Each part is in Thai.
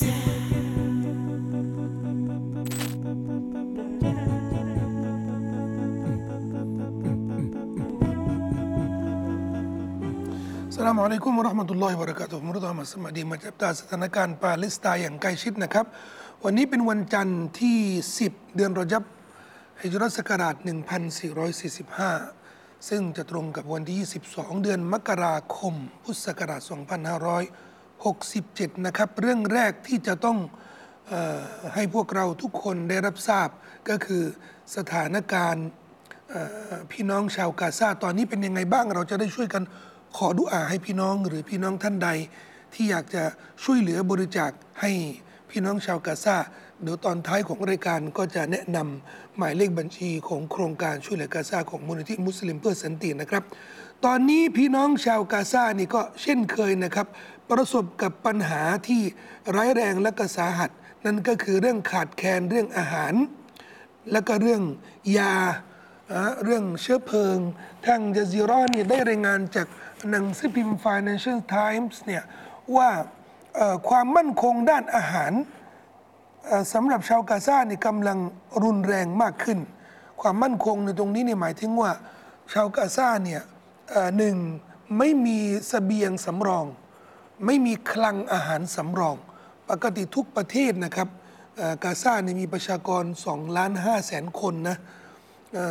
สลามอะลัยกุมวะเราะห์มะตุลลอฮิบะเราะกาตุฮ์มุรดามาสมาดีมาจับตาสถานการณ์ปาเลสไตน์อย่างใกล้ชิดนะครับ วันนี้เป็นวันจันทร์ที่ 10 เดือนรอจับฮิจรัสศักราช1445 ซึ่งจะตรงกับวันที่ 22 เดือนมกราคม พุทธศักราช 67 นะครับ เรื่องแรกที่จะต้องออให้พวกเราทุกคนได้รับทราบก็คือสถานการณ์พี่น้องชาวกาซาตอนนี้เป็นยังไงบ้างเราจะได้ช่วยกันขอดุอาให้พี่น้องหรือพี่น้องท่านใด ที่อยากจะช่วยเหลือบริจาคให้พี่น้องชาวกาซาเดี๋ยวตอนท้ายของรายการก็จะแนะนำหมายเลขบัญชีของโครงการช่วยเหลือกาซาของมูลนิธิมุสลิมเพื่อสันตินะครับ ตอนนี้พี่น้องชาวกาซานี่ก็เช่นเคยนะครับ ประสบกับปัญหาที่ร้ายแรงและก็สาหัส นั่นก็คือเรื่องขาดแคลนเรื่องอาหาร แล้วก็เรื่องยาเรื่องเชื้อเพลิง ทางจาซีรอเนี่ยได้รายงานจากหนังสือพิมพ์ Financial Times เนี่ยว่าความมั่นคงด้านอาหารสำหรับชาวกาซาเนี่ยกำลังรุนแรงมากขึ้น ความมั่นคงในตรงนี้เนี่ยหมายถึงว่าชาวกาซาเนี่ยหนึ่งไม่มีเสบียงสำรอง ไม่มีคลังอาหารสำรอง ปกติทุกประเทศนะครับกาซาเนี่ยมีประชากร2ล้าน5แสนคนนะ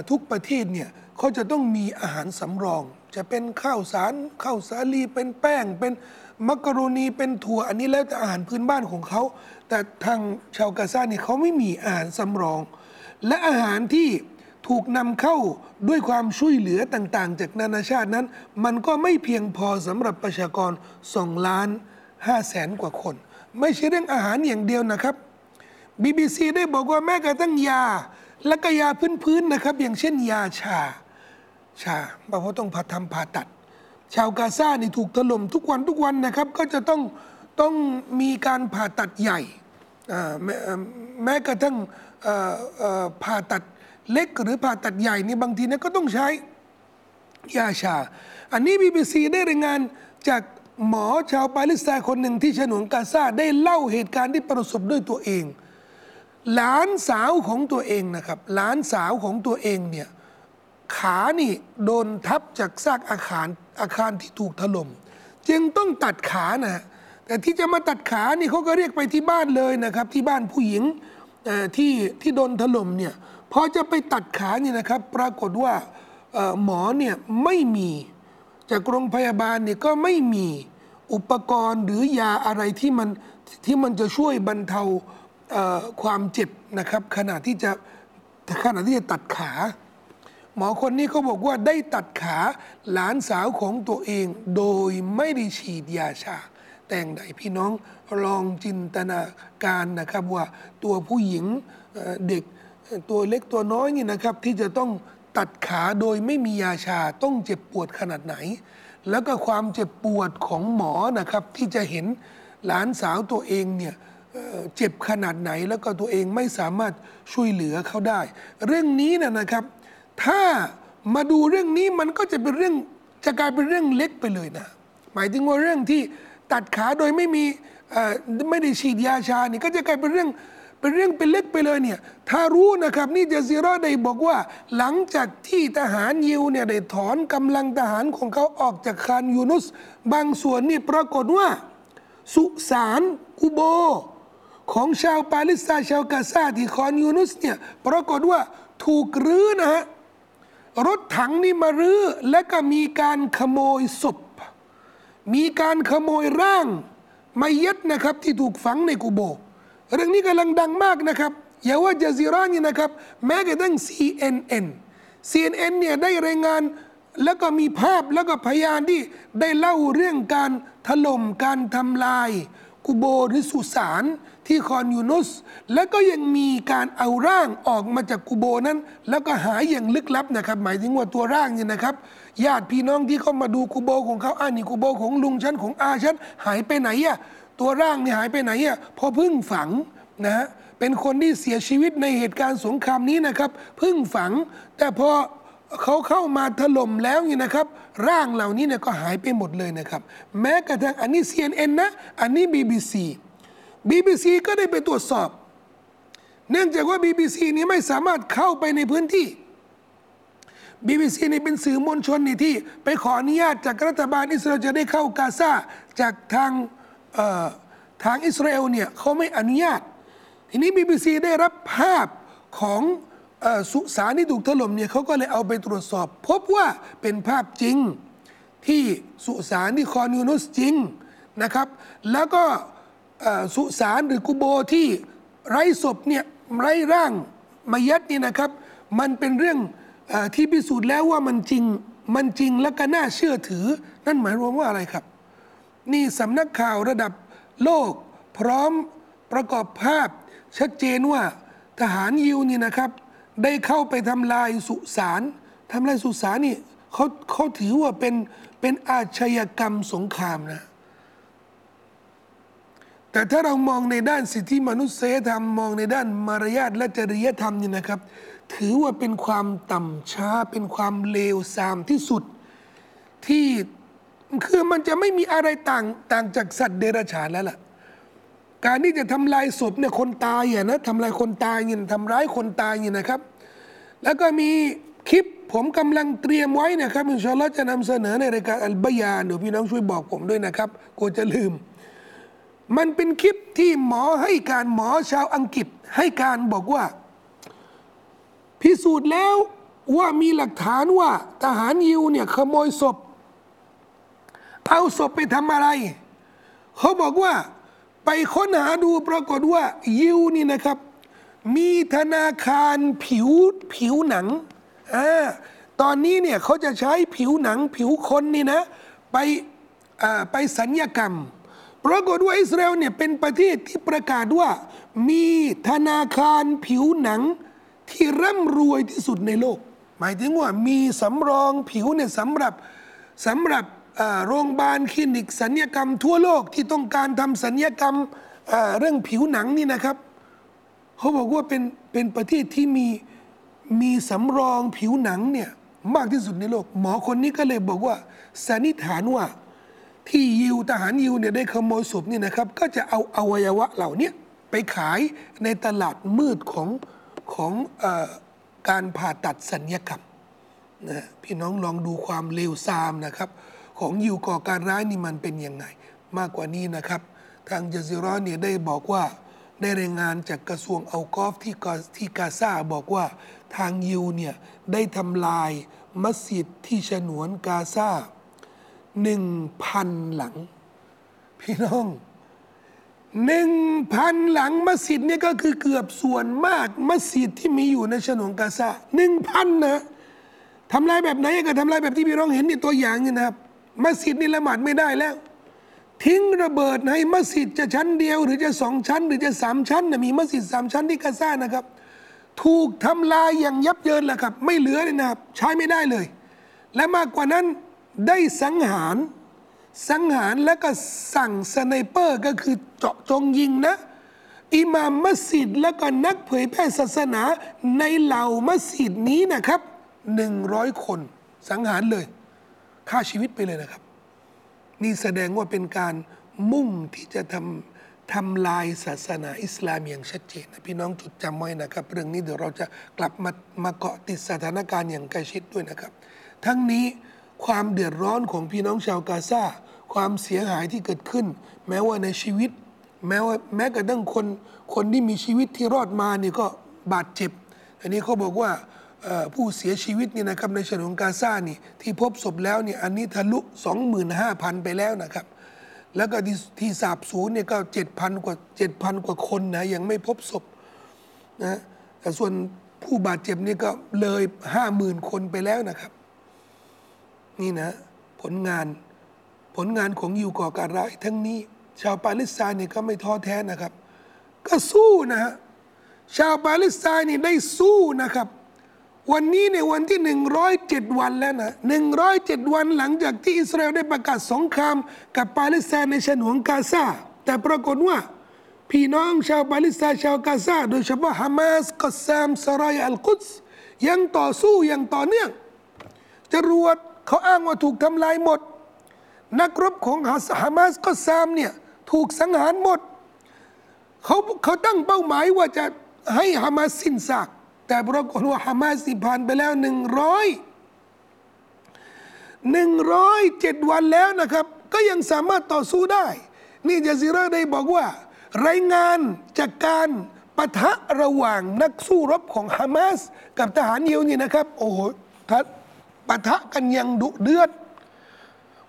ทุกประเทศเนี่ยเขาจะต้องมีอาหารสำรอง จะเป็นข้าวสารข้าวสาลีเป็นแป้ง เป็นมักกะโรนีเป็นถั่วอันนี้แล้วแต่อาหารพื้นบ้านของเขา แต่ทางชาวกาซาเนี่ยเขาไม่มีอาหารสำรอง และอาหารที่ ถูกนำเข้าด้วยความช่วยเหลือต่างๆ จากนานาชาตินั้น มันก็ไม่เพียงพอสำหรับประชากร2ล้าน5แสนกว่าคน ไม่ใช่เรื่องอาหารอย่างเดียวนะครับ BBC ได้บอกว่าแม้กระทั่งยา และก็ยาพื้นๆนะครับ อย่างเช่นยาชา ชาเพราะต้องผ่าทำผ่าตัด ชาวกาซานี่ถูกถล่มทุกวันทุกวันนะครับ ก็จะต้องต้องมีการผ่าตัดใหญ่แม้เอ่อแม้กระทั่งผ่าตัด เล็กหรือผ่าตัดใหญ่นี่บางทีนี่ยก็ต้องใช้ยาชา อันนี้ BBC ได้รายงานจากหมอชาวปาเลสไตน์คนหนึ่งที่ฉนวนกาซาได้เล่าเหตุการณ์ที่ประสบด้วยตัวเอง หลานสาวของตัวเองนะครับ หลานสาวของตัวเองเนี่ยขานี่โดนทับจากซากอาคารอาคารที่ถูกถล่มจึงต้องตัดขานะแต่ที่จะมาตัดขานี่เขาก็เรียกไปที่บ้านเลยนะครับ ที่บ้านผู้หญิงที่ที่โดนถล่มเนี่ย พอจะไปตัดขาเนี่ยนะครับ ปรากฏว่าหมอเนี่ยไม่มีจากโรงพยาบาลเนี่ยก็ไม่มีอุปกรณ์หรือยาอะไรที่มันที่มันจะช่วยบรรเทาความเจ็บนะครับ ขณะที่จะขณะที่จะตัดขา หมอคนนี้เขาบอกว่าได้ตัดขาหลานสาวของตัวเอง โดยไม่ได้ฉีดยาชา แต่งใดพี่น้องลองจินตนาการนะครับว่าตัวผู้หญิงเด็ก ตัวเล็กตัวน้อยนี่นะครับ ที่จะต้องตัดขาโดยไม่มียาชาต้องเจ็บปวดขนาดไหน แล้วก็ความเจ็บปวดของหมอนะครับ ที่จะเห็นหลานสาวตัวเองเนี่ยเจ็บขนาดไหนแล้วก็ตัวเองไม่สามารถช่วยเหลือเขาได้ เรื่องนี้นะนะครับ ถ้ามาดูเรื่องนี้มันก็จะเป็นเรื่องจะกลายเป็นเรื่องเล็กไปเลยนะ หมายถึงว่าเรื่องที่ตัดขาโดยไม่มีไม่ได้ฉีดยาชานี่ก็จะกลายเป็นเรื่อง เป็นเรื่องเป็นเล็กไปเลยเนี่ยถ้ารู้นะครับนี่จะซีรอได้บอกว่า หลังจากที่ทหารยิวเนี่ยได้ถอนกำลังทหารของเขาออกจากคานยูนุส บางส่วนนี่ปรากฏว่า สุสานกูโบ ของชาวปาเลสไตน์ชาวกาซาที่คานยูนุสเนี่ยปรากฏว่าถูกรื้อนะฮะรถถังนี่มารื้อและก็มีการขโมยศพ มีการขโมยร่างมัยยิตนะครับที่ถูกฝังในกูโบ เรื่องนี้กำลังดังมากนะครับอย่าว่าจาซีรานี่นะครับ แม้กระทั่ง CNN CNN เนี่ยได้รายงานแล้วก็มีภาพแล้วก็พยานที่ได้เล่าเรื่องการถล่มการทำลาย กุโบหรือสุสานที่คอนยูนุส แล้วก็ยังมีการเอาร่างออกมาจากกุโบนั้น แล้วก็หายอย่างลึกลับนะครับ หมายถึงว่าตัวร่างเนี่ยนะครับญาติพี่น้องที่เข้ามาดูกุโบของเขาอ่านี่กุโบของลุงฉันของอาฉันหายไปไหนอะ ตัวร่างเนี่ยหายไปไหนอะพอพิ่งฝังนะฮะเป็นคนที่เสียชีวิตในเหตุการณ์สงครามนี้นะครับพิ่งฝัง แต่พอเขาเข้ามาถล่มแล้วนี่นะครับ ร่างเหล่านี้เนี่ยก็หายไปหมดเลยนะครับ แม้กระทั่งอันนี้ CNN นะ อันนี้ BBC BBC ก็ได้ไปตรวจสอบ เนื่องจากว่า BBC นี้ไม่สามารถเข้าไปในพื้นที่ BBC นี่เป็นสื่อมวลชนนี่ที่ ไปขออนุญาตจากรัฐบาลอิสราเอลจะได้เข้ากาซาจากทาง ทางอิสราเอลเนี่ยเขาไม่อนุญาต ทีนี้ BBC ได้รับภาพของอสุสานที่ถูกถล่มเนี่ยเขาก็เลยเอาไปตรวจสอบ พบว่าเป็นภาพจริงที่สุสานที่คอนยูนุสจริงนะครับ แล้วก็สุสานหรือกุโบที่ไร้ศพเนี่ยไร้ร่างมายัดนี่นะครับ มันเป็นเรื่องออที่พิสูจน์แล้วว่ามันจริงมันจริงและก็น่าเชื่อถือ นั่นหมายรวมว่าอะไรครับ นี่สำนักข่าวระดับโลก พร้อมประกอบภาพ ชัดเจนว่าทหารยิวนี่นะครับ ได้เข้าไปทำลายสุสานทำลายสุสานนี่เขาเขาถือว่าเป็นเป็นอาชญากรรมสงครามนะ แต่ถ้าเรามองในด้านสิทธิมนุษยธรรมมองในด้านมารยาทและจริยธรรมนี่นะครับ ถือว่าเป็นความต่ำช้าเป็นความเลวทรามที่สุดที่ คือมันจะไม่มีอะไรต่างต่างจากสัตว์เดรัจฉานแล้วล่ะ การที่จะทำลายศพเนี่ยคนตายอะนะทำลายคนตายเนี่ยทำร้ายคนตายเนี่ยนะครับ แล้วก็มีคลิปผมกำลังเตรียมไว้นะครับอินชาอัลลอฮ์จะนำเสนอในรายการอัลบายานเดี๋ยวพี่น้องช่วยบอกผมด้วยนะครับกลัวจะลืม มันเป็นคลิปที่หมอให้การหมอชาวอังกฤษให้การบอกว่า พิสูจน์แล้วว่ามีหลักฐานว่าทหารยิวเนี่ยขโมยศพ เอาศพไปทำอะไร เขาบอกว่าไปค้นหาดูปรากฏว่ายิวนี่นะครับ มีธนาคารผิวผิวหนังอ่าตอนนี้เนี่ยเขาจะใช้ผิวหนังผิวคนนี่นะ ไปไปสัญญกรรมปรากฏว่าอิสราเอลเนี่ยเป็นประเทศที่ประกาศว่า มีธนาคารผิวหนังที่ร่ำรวยที่สุดในโลก หมายถึงว่ามีสำรองผิวเนี่ยสำหรับสำหรับ โรงพยาบาลคลินิกสัญญกรรมทั่วโลกที่ต้องการทำสัญญกรรมเรื่องผิวหนังนี่นะครับ เขาบอกว่าเป็นเป็นประเทศที่มีมีสำรองผิวหนังเนี่ยมากที่สุดในโลก หมอคนนี้ก็เลยบอกว่าสันนิษฐานว่าที่ยิวทหารยิวเนี่ยได้ขโมยศพนี่นะครับ ก็จะเอาอวัยวะเหล่านี้ไปขายในตลาดมืดของของอการผ่าตัดสัญญกรรมนะพี่น้องลองดูความเลวทรามนะครับ ของยิวก่อการร้ายนี่มันเป็นยังไง มากกว่านี้นะครับ ทางจาซิรอเนี่ยได้บอกว่าได้รายงานจากกระทรวงเอากอฟที่กาที่กาซาบอกว่าทางยิวเนี่ยได้ทำลายมัสยิดที่ฉนวนกาซาหนึ่งพันหลัง พี่น้องหนึ่งพันหลังมัสยิดเนี่ยก็คือเกือบส่วนมากมัสยิดที่มีอยู่ในฉนวนกาซาหนึ่งพันนะทำลายแบบไหนก็ทำลายแบบที่พี่น้องเห็นในตัวอย่างนี่นะครับ มัสยิดนี่ละหมาดไม่ได้แล้ว ทิ้งระเบิดให้มัสยิดจะชั้นเดียว หรือจะสองชั้น หรือจะสามชั้นนะมีมัสยิดสามชั้นที่กาซ่านะครับ ถูกทำลายอย่างยับเยินแหละครับ ไม่เหลือเลยนะครับใช้ไม่ได้เลย และมากกว่านั้นได้สังหารสังหารแล้วก็สั่ง sniper ก็คือเจาะจงยิงนะ อิหม่ามมัสยิดแล้วก็นักเผยแพร่ศาสนาในเหล่ามัสยิดนี้นะครับหนึ่งร้อยคนสังหารเลย ฆ่าชีวิตไปเลยนะครับ นี่แสดงว่าเป็นการมุ่งที่จะทำทำลายศาสนาอิสลามอย่างชัดเจนนะพี่น้องจดจำไว้นะครับ เรื่องนี้เดี๋ยวเราจะกลับมามาเกาะติดสถานการณ์อย่างใกล้ชิดด้วยนะครับ ทั้งนี้ความเดือดร้อนของพี่น้องชาวกาซาความเสียหายที่เกิดขึ้น แม้ว่าในชีวิต แม้ว่าแม้กระทั่งคนคนที่มีชีวิตที่รอดมานี่ก็บาดเจ็บ อันนี้เขาบอกว่า ผู้เสียชีวิตนี่นะครับในฉนวนกาซานี่ที่พบศพแล้วเนี่ยอันนี้ทะลุ 25,000 ไปแล้วนะครับ แล้วก็ที่ที่สาบสูญเนี่ยก็ 7,000 กว่า 7,000 กว่าคนนะยังไม่พบศพนะแต่ส่วนผู้บาดเจ็บนี่ก็เลย 50,000 คนไปแล้วนะครับ นี่นะ ผลงานผลงานของยูก่อการร้ายทั้งนี้ ชาวปาเลสไตน์เนี่ยก็ไม่ท้อแท้นะครับ ก็สู้นะฮะชาวปาเลสไตน์นี่ได้สู้นะครับ วันนี้ในวันที่ 107 วันแล้วนะ107 วันหลังจากที่อิสราเอลได้ประกาศสงครามกับปาเลสไตน์ในฉนวนกาซาแต่ปรากฏว่า พี่น้องชาวปาเลสไตน์ชาวกาซาโดยเฉพาะฮามาสกัสซามซารายอัลกุดสยังต่อสู้อย่างต่อเนื่องจรวดเขาอ้างว่าถูกทำลายหมด นักรบของฮามาสก็ซามเนี่ยถูกสังหารหมดเขาเขาตั้งเป้าหมายว่าจะให้ฮามาสสิ้นซาก แต่ปรากฏว่าฮามาสิผ่านไปแล้วหนึ่งร้อยหนึ่งร้อยเจ็ดวันแล้วนะครับ ก็ยังสามารถต่อสู้ได้ นี่จาซิราได้บอกว่า รายงานจากการปะทะระหว่างนักสู้รบของฮามาส กับทหารยิวนี่นะครับ โอ้โหปะทะกันยังดุเดือด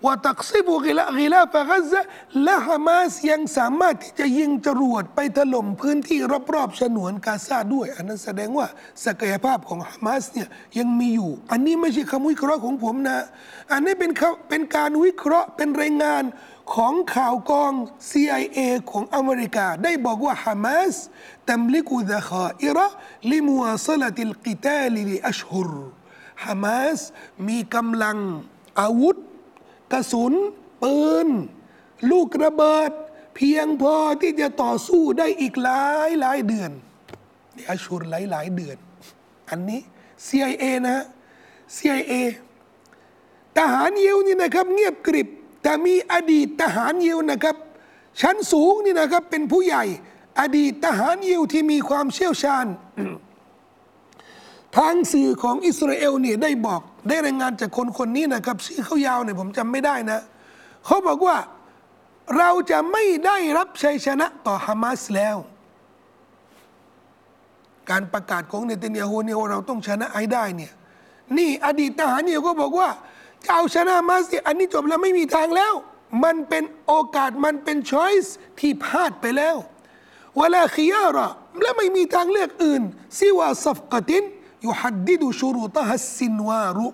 ว่าตักซิบุกิละกิลาฟะกัซะและฮามาสยังสามารถที่จะยิงจรวดไปถล่มพื้นที่รอบๆฉนวนกาซาด้วย อันนั้นแสดงว่าศักยภาพของฮามาสเนี่ยยังมีอยู่ อันนี้ไม่ใช่คำวิเคราะห์ของผมนะ อันนี้เป็นเป็นการวิเคราะห์เป็นรายงานของข่าวกอง CIA ของอเมริกา ได้บอกว่าฮามาสตัมลิกุดะคาอิระลิมัวซลติลกิตาลิลิอัชฮุรฮามาสมีกำลังอาวุธ กระสุน ปืน ลูกระเบิด เพียงพอที่จะต่อสู้ได้อีกหลายหลายเดือนนี่อาชุรหลายหลายเดือน อันนี้ CIA นะ CIA ทหารยิวนี่นะครับ เงียบกริบ แต่มีอดีตทหารยิวนะครับ ชั้นสูงนี่นะครับเป็นผู้ใหญ่ อดีตทหารยิวที่มีความเชี่ยวชาญ ทางสื่อของอิสราเอลเนี่ยได้บอกได้รายงานจากคนคนนี้นะครับชื่อเขายาวเนี่ยผมจำไม่ได้นะ เขาบอกว่าเราจะไม่ได้รับชัยชนะต่อฮามาสแล้ว การประกาศของเนตันยาฮูเนี่ยว่าเราต้องชนะให้ได้เนี่ยนี่อดีตทหารเนี่ยก็บอกว่าจะเอาชนะฮามาสเนี่ยอันนี้จบแล้วไม่มีทางแล้ว มันเป็นโอกาสมันเป็นช้อยส์ที่พลาดไปแล้ววลาขียาระและไม่มีทางเลือกอื่นซิวาซัฟกติน ยุฮัดดิดูชูรุตฮัสซินวารุ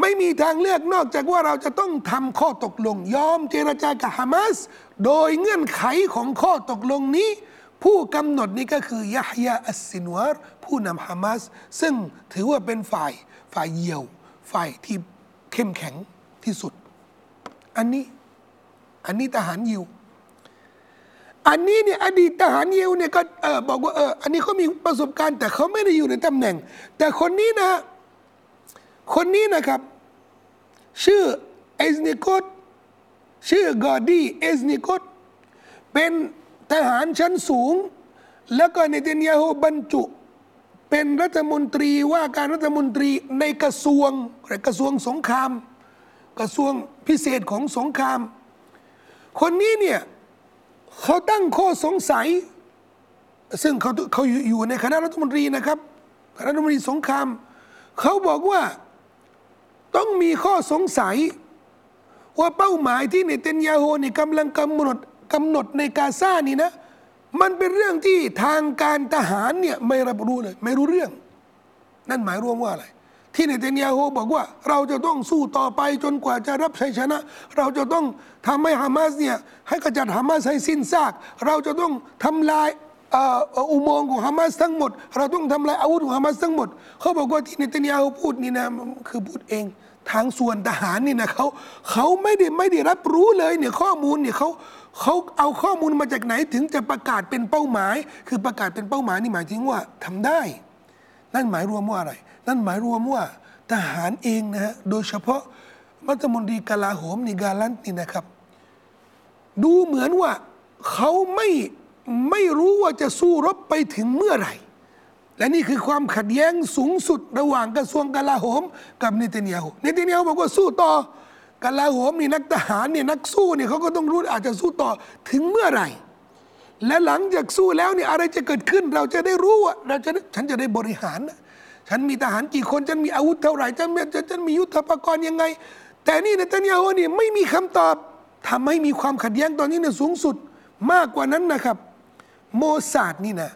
ไม่มีทางเลือกนอกจากว่าเราจะต้องทำข้อตกลง ยอมเจรจากับฮามาสโดยเงื่อนไขของข้อตกลงนี้ ผู้กำหนดนี้ก็คือยะฮยาอัสซินวารผู้นำฮามาสซึ่งถือว่าเป็นฝ่ายฝ่ายเยียว ฝ่ายที่เข้มแข็งที่สุด อันนี้ อันนี้ทหารยิว อันนี้เนี่ยอดีตทหารเยิวเนี่ยก็เออบอกว่าเอออันนี้เขามีประสบการณ์ แต่เขาไม่ได้อยู่ในตำแหน่ง แต่คนนี้นะ คนนี้นะครับ ชื่อเอสนิโกตชื่อกอดีเอสนิโกตเป็นทหารชั้นสูง แล้วก็เนเธนยาฮูบรรจุ เป็นรัฐมนตรีว่าการรัฐมนตรีในกระทรวงกระทรวงสงคราม กระทรวงพิเศษของสงคราม คนนี้เนี่ย เขาตั้งข้อสงสัย ซึ่งเขาเขาอยู่ในคณะรัฐมนตรีนะครับคณะรัฐมนตรีสงคราม เขาบอกว่าต้องมีข้อสงสัย ว่าเป้าหมายที่เนเธนยาโฮนี่กำลังกำหนดกำหนดในกาซานี่นะ มันเป็นเรื่องที่ทางการทหารเนี่ยไม่รับรู้เลย ไม่รู้เรื่อง นั่นหมายรวมว่าอะไร ที่เนเธนยาโฮบอกว่าเราจะต้องสู้ต่อไปจนกว่าจะรับชัยชนะ เราจะต้องทำให้ฮามาสเนี่ยให้กระจัดฮามาสให้สิ้นซาก เราจะต้องทำลายอุโมงค์ของฮามาสทั้งหมด เราต้องทำลายอาวุธของฮามาสทั้งหมด เขาบอกว่าที่เนเธนยาโฮพูดนี่นะคือพูดเองทางส่วนทหารนี่นะเขาเขาไม่ได้ไม่ได้รับรู้เลยเนี่ยข้อมูลเนี่ยเขาเขาเอาข้อมูลมาจากไหนถึงจะประกาศเป็นเป้าหมาย คือประกาศเป็นเป้าหมายนี่หมายถึงว่าทำได้ นั่นหมายรวมว่าอะไร นั่นหมายรวมว่าทหารเองนะฮะโดยเฉพาะรัฐมนตรีกลาโหมนิกาลันนี่นะครับ ดูเหมือนว่าเขาไม่ไม่รู้ว่าจะสู้รบไปถึงเมื่อไหร่ และนี่คือความขัดแย้งสูงสุดระหว่างกระทรวงกลาโหม กับเนเธนยาฮูเนเธนยาฮูบอกว่าสู้ต่อกลาโหมนี่นักทหารเนี่ยนักสู้เนี่ยเขาก็ต้องรู้อาจจะสู้ต่อถึงเมื่อไหร่ และหลังจากสู้แล้วเนี่ยอะไรจะเกิดขึ้น เราจะได้รู้ว่าเราจะฉันจะได้บริหารนะ ฉันมีทหารกี่คนฉันมีอาวุธเท่าไหร่ฉันมีฉันมียุทธปกรณ์ยังไง แต่นี่เนตันยาฮูนี่ไม่มีคำตอบทำให้มีความขัดแย้งตอนนี้เนี่ยสูงสุดมากกว่านั้นนะครับ โมซาดนี่นะ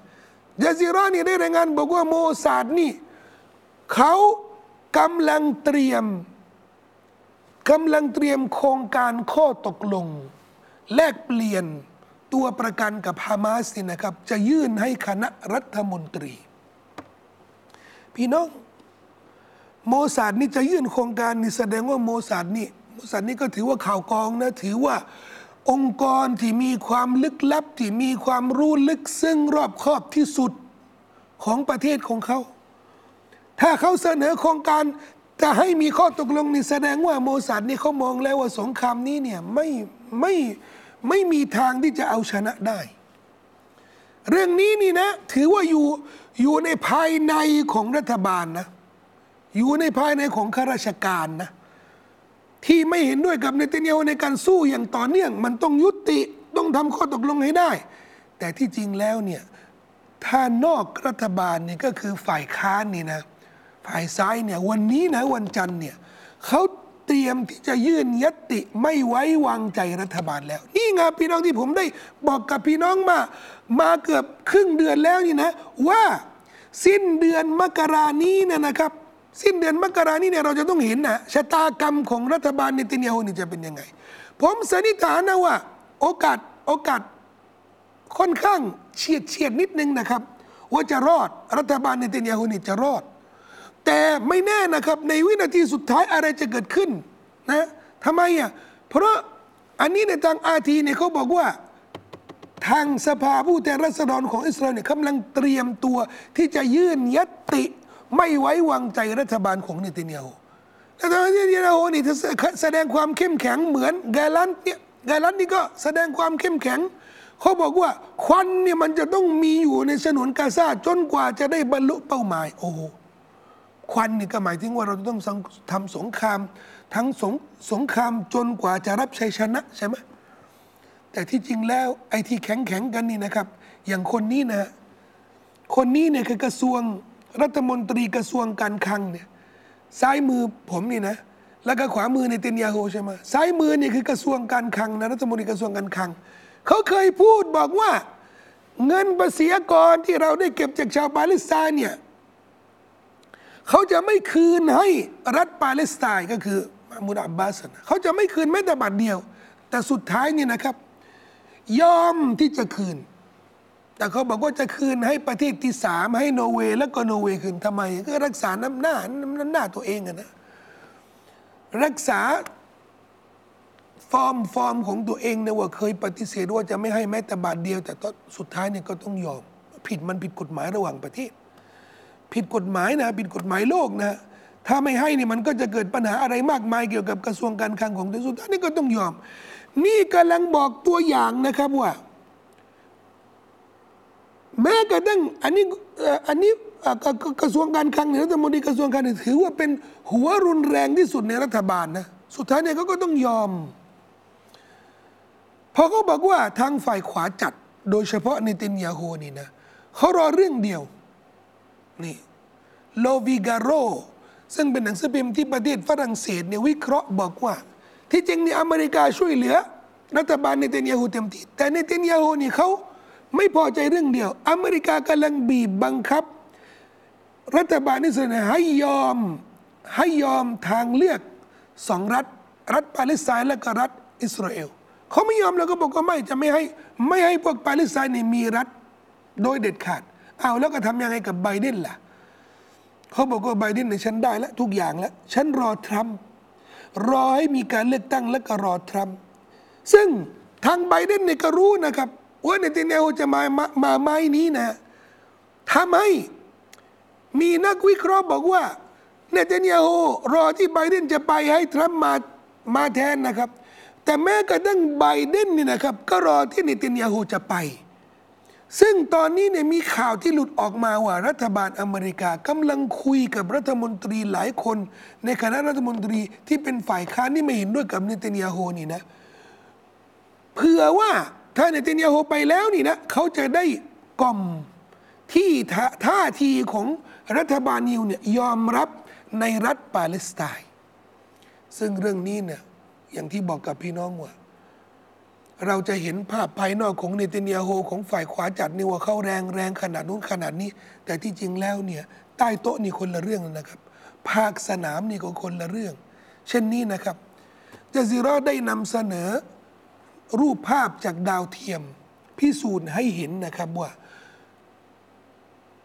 ยาซิรานี่ได้รายงานบอกว่าโมซาดนี่เขากำลังเตรียมกำลังเตรียมโครงการข้อตกลง แลกเปลี่ยนตัวประกันกับฮามาสนี่นะครับ จะยื่นให้คณะรัฐมนตรี พี่น้อง โมซาดนี่จะยื่นโครงการนี่แสดงว่าโมซาดนี่โมซาดนี่ก็ถือว่าข่าวกองนะ ถือว่าองค์กรที่มีความลึกลับ ที่มีความรู้ลึกซึ้งรอบคอบที่สุดของประเทศของเขา ถ้าเขาเสนอโครงการจะให้มีข้อตกลงนี่แสดงว่าโมซัดนี่เขามองแล้วว่าสงครามนี้เนี่ยไม่ไม่ไม่มีทางที่จะเอาชนะได้ เรื่องนี้นี่นะ ถือว่าอยู่อยู่ในภายในของรัฐบาลนะ อยู่ในภายในของข้าราชการนะ ที่ไม่เห็นด้วยกับเนติเนียในการสู้อย่างต่อเนื่อง มันต้องยุติต้องทำข้อตกลงให้ได้ แต่ที่จริงแล้วเนี่ยถ้านอกรัฐบาลเนี่ยก็คือฝ่ายค้านนี่นะ ฝ่ายซ้ายเนี่ยวันนี้นะวันจันทร์เนี่ยเขา เตรียมที่จะยื่นยติไม่ไว้วางใจรัฐบาลแล้ว นี่ไงพี่น้องที่ผมได้บอกกับพี่น้องมา มาเกือบครึ่งเดือนแล้วนี่นะ ว่าสิ้นเดือนมกรานี้เนี่ยนะครับ สิ้นเดือนมกรานี้เนี่ยเราจะต้องเห็นนะชะตากรรมของรัฐบาลเนตินยาฮูนี่จะเป็นยังไง ผมสันนิษฐานนะว่า โอกาสโอกาสค่อนข้างเฉียดเฉียดนิดนึงนะครับ ว่าจะรอดรัฐบาลเนตินยาฮูนี่จะรอด แต่ไม่แน่นะครับ ในวินาทีสุดท้ายอะไรจะเกิดขึ้นนะทำไมอะเพราะอันนี้ในทางอาทีเนี่ยเขาบอกว่าทางสภาผู้แทนราษฎรของอิสราเอลเนี่ยกำลังเตรียมตัวที่จะยื่นยติ ไม่ไว้วางใจรัฐบาลของเนตินยาฮูรัฐบาลเนตินยาฮูนี่แสดงความเข้มแข็งเหมือนกลันเนี่ยกลันนี่ก็แสดงความเข้มแข็ง เขาบอกว่าควันเนี่ยมันจะต้องมีอยู่ในฉนวนกาซาจนกว่าจะได้บรรลุเป้าหมายโอ้โห ควันนี่ก็หมายถึงว่าเราจะต้องทำสงคราม ทั้งสงสงครามจนกว่าจะรับชัยชนะใช่ไหมแต่ที่จริงแล้วไอ้ที่แข็งแข็งกันนี่นะครับ อย่างคนนี้นะ คนนี้เนี่ยคือกระทรวงรัฐมนตรีกระทรวงการคลังเนี่ยซ้ายมือผมนี่นะ แล้วก็ขวามือในเตนยาโฮใช่ไหมซ้ายมือเนี่ยคือกระทรวงการคลังนะรัฐมนตรีกระทรวงการคลังเขาเคยพูดบอกว่า เงินภาษีกรที่เราได้เก็บจากชาวปาเลสไตน์เนี่ย เขาจะไม่คืนให้รัฐปาเลสไตน์ก็คือมะห์มูดอับบาสเขาจะไม่คืนแม้แต่บาทเดียว แต่สุดท้ายนี่นะครับ ยอมที่จะคืน แต่เขาบอกว่าจะคืนให้ประเทศที่สามให้นอร์เวย์แล้วก็นอร์เวย์คืนทำไม ก็รักษาน้ำหน้าน้ำหน้าตัวเองอะนะรักษาฟอร์มฟอร์มของตัวเองเนี่ยว่าเคยปฏิเสธว่าจะไม่ให้แม้แต่บาทเดียว แต่สุดท้ายเนี่ยก็ต้องยอม ผิดมันผิดกฎหมายระหว่างประเทศ ผิดกฎหมายนะผิดกฎหมายโลกนะ ถ้าไม่ให้นี่มันก็จะเกิดปัญหาอะไรมากมายเกี่ยวกับกระทรวงการคลังของสุดท้ายนี่ก็ต้องยอม นี่กำลังบอกตัวอย่างนะครับว่า แม้กระทั่งอันนี้อันนี้กระทรวงการคลังเนี่ยรัฐมนตรีกระทรวงการคลังถือว่าเป็นหัวรุนแรงที่สุดในรัฐบาลนะสุดท้ายเนี่ยเขาก็ต้องยอมพอเขาบอกว่าทางฝ่ายขวาจัด โดยเฉพาะในตินยาโฮนี่นะเขารอเรื่องเดียว นี่โลวิการโรซึ่งเป็นหนังสือพิมพ์ที่ประเทศฝรั่งเศสเนี่ยวิเคราะห์บอกว่า ที่จริงนี่อเมริกาช่วยเหลือ รัฐบาลในเตนยาฮูเต็มที่แต่ในเตนยาฮูนี่เขาไม่พอใจเรื่องเดียว อเมริกากำลังบีบบังคับ รัฐบาลอิสราเอลให้ยอมให้ยอมทางเลือกสองรัฐ รัฐปาเลสไตน์และก็รัฐอิสราเอลเขาไม่ยอมแล้วก็บอกว่าไม่จะไม่ให้ไม่ให้พวกปาเลสไตน์นี่มีรัฐโดยเด็ดขาด เอาแล้วก็ทำยังไงกับไบเดนล่ะเขาบอกว่าไบเดนเนี่ยฉันได้แล้วทุกอย่างแล้ว ฉันรอทรัมป์รอให้มีการเลือกตั้งแล้วก็รอทรัมป์ซึ่งทางไบเดนเนี่ยก็รู้นะครับว่าเนตินยาฮูจะมามามาไม้นี้นะทำให้มีนักวิเคราะห์บอกว่าเนตินยาฮูรอที่ไบเดนจะไปให้ทรัมป์มามาแทนนะครับ แต่แม้กระทั่งไบเดนนี่นะครับ ก็รอที่เนตินยาฮูจะไป ซึ่งตอนนี้เนี่ยมีข่าวที่หลุดออกมาว่ารัฐบาลอเมริกากำลังคุยกับรัฐมนตรีหลายคน ในคณะรัฐมนตรีที่เป็นฝ่ายค้านที่ไม่เห็นด้วยกับเนตินยาโฮนี่นะเผื่อว่าถ้าเนตินยาโฮไปแล้วนี่นะเขาจะได้กล่อมที่ท่าทีของรัฐบาลนิวเนี่ยยอมรับในรัฐปาเลสไตน์ซึ่งเรื่องนี้เนี่ยอย่างที่บอกกับพี่น้องว่า เราจะเห็นภาพภายนอกของเนตินยาโฮของฝ่ายขวาจัดนี่ว่าเขาแรงแรงขนาดนู้นขนาดนี้ แต่ที่จริงแล้วเนี่ยใต้โต๊ะนี่คนละเรื่องนะครับ ภาคสนามนี่ก็คนละเรื่อง เช่นนี้นะครับจาซิรอได้นำเสนอรูปภาพจากดาวเทียม พิสูจน์ให้เห็นนะครับว่า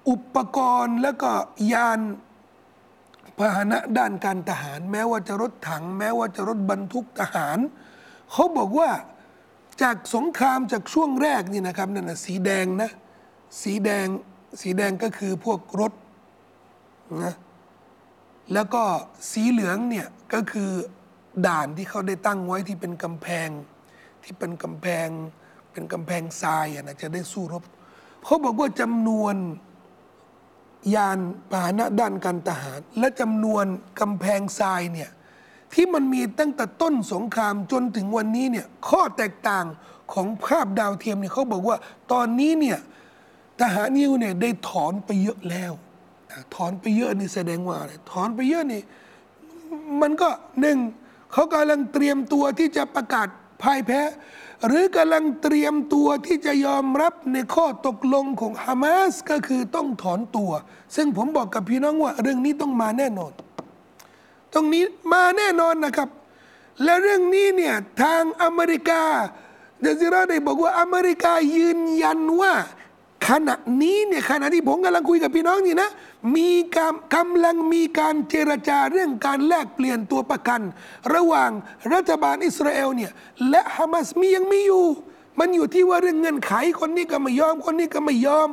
อุปกรณ์แล้วก็ยานพาหนะด้านการทหาร แม้ว่าจะรถถัง แม้ว่าจะรถบรรทุกทหาร เขาบอกว่า จากสงครามจากช่วงแรกนี่นะครับนั่นนะสีแดงนะ สีแดงสีแดงก็คือพวกรถนะแล้วก็สีเหลืองเนี่ยก็คือด่านที่เขาได้ตั้งไว้ที่เป็นกำแพง ที่เป็นกำแพง เป็นกำแพงทรายนะจะได้สู้รบเขาบอกว่าจำนวนยานพาหนะด้านการทหาร และจำนวนกำแพงทรายเนี่ย ที่มันมีตั้งแต่ต้นสงครามจนถึงวันนี้เนี่ยข้อแตกต่างของภาพดาวเทียมเนี่ยเขาบอกว่าตอนนี้เนี่ยทหารนิวเนี่ยได้ถอนไปเยอะแล้วถอนไปเยอะนี่แสดงว่าอะไรถอนไปเยอะนี่มันก็หนึ่งเขากำลังเตรียมตัวที่จะประกาศพ่ายแพ้ หรือกำลังเตรียมตัวที่จะยอมรับในข้อตกลงของฮามาสก็คือต้องถอนตัว ซึ่งผมบอกกับพี่น้องว่าเรื่องนี้ต้องมาแน่นอน ตรงนี้มาแน่นอนนะครับ และเรื่องนี้เนี่ยทางอเมริกาเดซิราได้บอกว่าอเมริกายืนยันว่า ขณะนี้เนี่ยขณะที่ผมกำลังคุยกับพี่น้องนี่นะมีการกำลังมีการเจรจาเรื่องการแลกเปลี่ยนตัวประกัน ระหว่างรัฐบาลอิสราเอลเนี่ยและฮามาสมียังมีอยู่ มันอยู่ที่ว่าเรื่องเงื่อนไขคนนี้ก็ไม่ยอมคนนี้ก็ไม่ยอม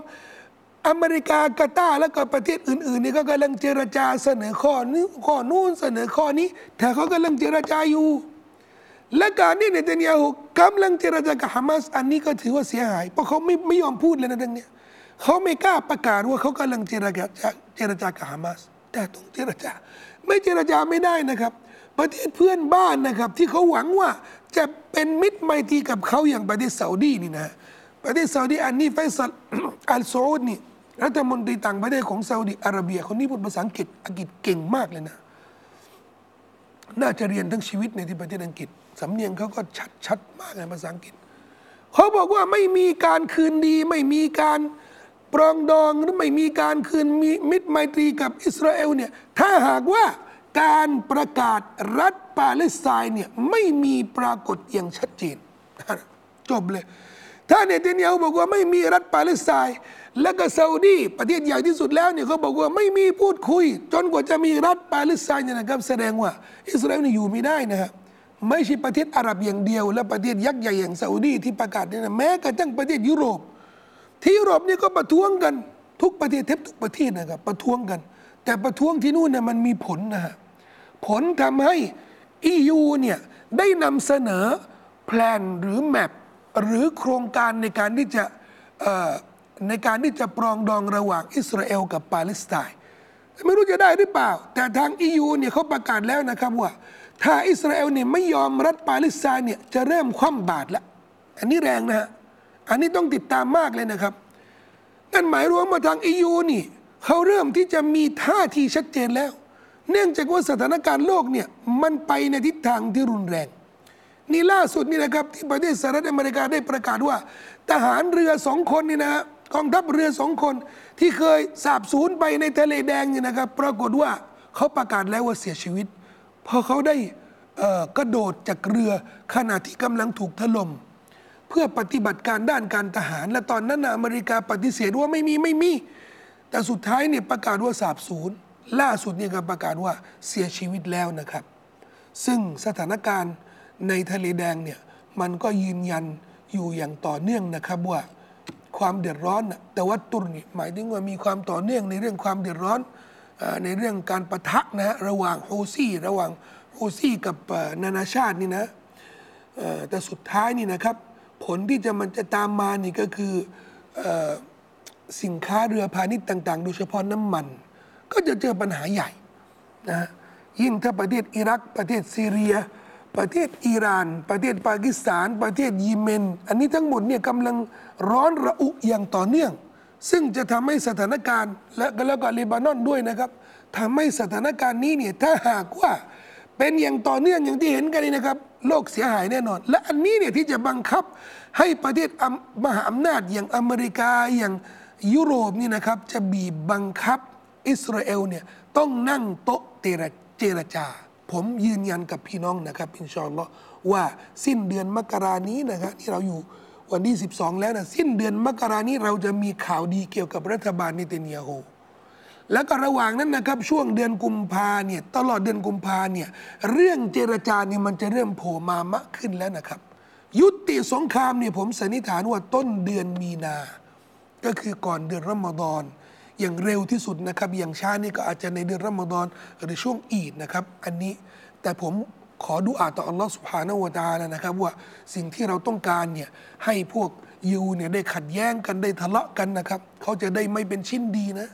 อเมริกากาตาร์และก็ประเทศอื่นๆนี่ก็กำลังเจรจาเสนอข้อนี้ข้อนู้นเสนอข้อนี้ แต่เขากำลังเจรจาอยู่ และการที่เนตันยาฮูกำลังเจรจากับฮามาสอันนี้ก็ถือว่าเสียหาย เพราะเขาไม่ไม่ยอมพูดเลยนะเรื่องนี้เขาไม่กล้าประกาศว่าเขากำลังเจรจาเจรจากับฮามาสแต่ต้องเจรจา ไม่เจรจาไม่ได้นะครับ ประเทศเพื่อนบ้านนะครับที่เขาหวังว่าจะเป็นมิตรไมตรีกับเขาอย่างประเทศซาอุดีนี่นะประเทศซาอุดีอันนี้ไฟซัลอัลซาอุดนี่ รัฐมนตรีต่างประเทศของซาอุดีอาระเบีย คนนี้พูดภาษาอังกฤษอังกฤษเก่งมากเลยนะ น่าจะเรียนทั้งชีวิตในที่ประเทศอังกฤษ สำเนียงเขาก็ชัดชัดมากในภาษาอังกฤษ เขาบอกว่าไม่มีการคืนดี ไม่มีการปรองดองหรือไม่มีการคืนมีมิตรไมตรีกับอิสราเอลเนี่ยถ้าหากว่าการประกาศรัฐปาเลสไตน์เนี่ยไม่มีปรากฏอย่างชัดเจนจบเลย ถ้าเนเธานยาฮูบอกว่าไม่มีรัฐปาเลสไตน์และก็ซาอุดีประเทศใหญ่ที่สุดแล้วเนี่ยเขาบอกว่าไม่มีพูดคุย จนกว่าจะมีรัฐปาเลสไตน์เนี่ยนะครับ แสดงว่า อิสราเอลนี่อยู่ไม่ได้นะครับไม่ใช่ประเทศอาหรับอย่างเดียว และประเทศยักษ์ใหญ่อย่างซาอุดีที่ประกาศเนี่ยนะแม้กระทั่งประเทศยุโรป ที่ยุโรปเนี่ยก็ประท้วงกันทุกประเทศเทบทุกประเทศนะครับประท้วงกัน แต่ประท้วงที่นู่นเนี่ยมันมีผลนะฮะผลทำให้ EU เนี่ยได้นำเสนอแพลนหรือแมป หรือโครงการในการที่จะในการที่จะปรองดองระหว่างอิสราเอลกับปาเลสไตน์ไม่รู้จะได้หรือเปล่า แต่ทาง EU เนี่ยเขาประกาศแล้วนะครับว่า ถ้าอิสราเอลเนี่ยไม่ยอมรัฐปาเลสไตน์เนี่ยจะเริ่มคว่ำบาตรแล้วอันนี้แรงนะฮะอันนี้ต้องติดตามมากเลยนะครับนั่นหมายรวมว่าทาง EU นี่เขาเริ่มที่จะมีท่าทีชัดเจนแล้ว เนื่องจากว่าสถานการณ์โลกเนี่ยมันไปในทิศทางที่รุนแรง นี่ล่าสุดนี่นะครับที่ประเทศสหรัฐอเมริกาได้ประกาศว่า ทหารเรือสองคนนี่นะฮะกองทัพเรือสองคนที่เคยสาบสูญไปในทะเลแดงนี่นะครับ ปรากฏว่าเขาประกาศแล้วว่าเสียชีวิต เพราะเขาได้กระโดดจากเรือขณะที่กำลังถูกถล่มเพื่อปฏิบัติการด้านการทหาร และตอนนั้นอเมริกาปฏิเสธว่าไม่มีไม่มี แต่สุดท้ายเนี่ยประกาศว่าสาบสูญล่าสุดเนี่ยก็ประกาศว่าเสียชีวิตแล้วนะครับ ซึ่งสถานการณ์ ในทะเลแดงเนี่ยมันก็ยืนยันอยู่อย่างต่อเนื่องนะครับว่าความเดือดร้อนนะแต่ว่าตุรนี่หมายถึงว่ามีความต่อเนื่องในเรื่องความเดือดร้อนในเรื่องการประทะนะฮะระหว่างโฮซี่ระหว่างโฮซี่กับนานาชาตินี่นะแต่สุดท้ายนี่นะครับ ผลที่จะมันจะตามมานี่ก็คืออสินค้าเรือพาณิชย์ต่าง ๆ โดยเฉพาะน้ำมัน ก็จะเจอปัญหาใหญ่นะยิ่งถ้าประเทศอิรักประเทศซีเรีย ประเทศอิหร่าน ประเทศปากีสถาน ประเทศเยเมน อันนี้ทั้งหมดเนี่ยกำลังร้อนระอุอย่างต่อเนื่อง ซึ่งจะทำให้สถานการณ์ และก็แล้วก็เลบานอนด้วยนะครับทำให้สถานการณ์นี้เนี่ยถ้าหากว่าเป็นอย่างต่อเนื่องอย่างที่เห็นกันนี่นะครับ โลกเสียหายแน่นอน และอันนี้เนี่ยที่จะบังคับให้ประเทศมหาอำนาจอย่างอเมริกาอย่างยุโรปนี่นะครับ จะบีบบังคับอิสราเอลเนี่ยต้องนั่งโต๊ะเจรเจรจา ผมยืนยันกับพี่น้องนะครับอินชอัลอว่าสิ้นเดือนมกรานี้นะครับที่เราอยู่วันที่ 12 แล้วนะสิ้นเดือนมกรานี้เราจะมีข่าวดีเกี่ยวกับรัฐบาลเนเตนยาฮูแล้วก็ระหว่างนั้นนะครับ ช่วงเดือนกุมภาเนี่ยตลอดเดือนกุมภาเนี่ยเรื่องเจรจาเนี่ยมันจะเริ่มโผล่มามากขึ้นแล้วนะครับ ยุติสงครามเนี่ยผมสันนิษฐานว่าต้นเดือนมีนา ก็คือก่อนเดือนรอมฎอน อย่างเร็วที่สุดนะครับ อย่างช้านี่ก็อาจจะในเดือนรอมฎอนหรือช่วงอีดนะครับ อันนี้แต่ผมขอดูอาต่ออัลลอฮ์สุบฮานวตะอาลนะครับ ว่าสิ่งที่เราต้องการเนี่ยให้พวกยูเนี่ยได้ขัดแย้งกันได้ทะเลาะกันนะครับเขาจะได้ไม่เป็นชิ้นดีนะ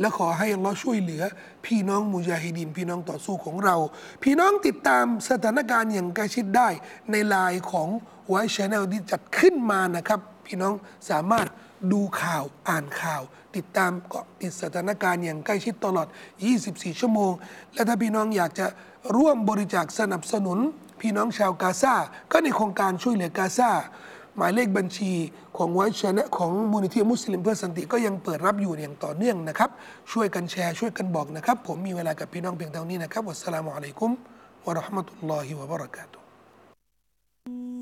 และขอให้อัลลอฮ์ช่วยเหลือ พี่น้องมุจาฮิดินพี่น้องต่อสู้ของเรา พี่น้องติดตามสถานการณ์อย่างใกล้ชิดได้ในไลน์ของ White Channel ที่จัดขึ้นมานะครับ พี่น้องสามารถ ดูข่าวอ่านข่าว ติดตามเกาะติดสถานการณ์อย่างใกล้ชิดตลอด 24 ชั่วโมง และถ้าพี่น้องอยากจะร่วมบริจาคสนับสนุน พี่น้องชาวกาซาก็ในโครงการช่วยเหลือกาซาหมายเลขบัญชีของ White Channel ของมูลนิธิมุสลิมเพื่อสันติก็ยังเปิดรับอยู่อย่างต่อเนื่องนะครับ ช่วยกันแชร์ช่วยกันบอกนะครับ ผมมีเวลากับพี่น้องเพียงเท่านี้นะครับวัสสลามุอะลัยกุมวะเราะห์มะตุลลอฮิวะบะเราะกาตุฮ์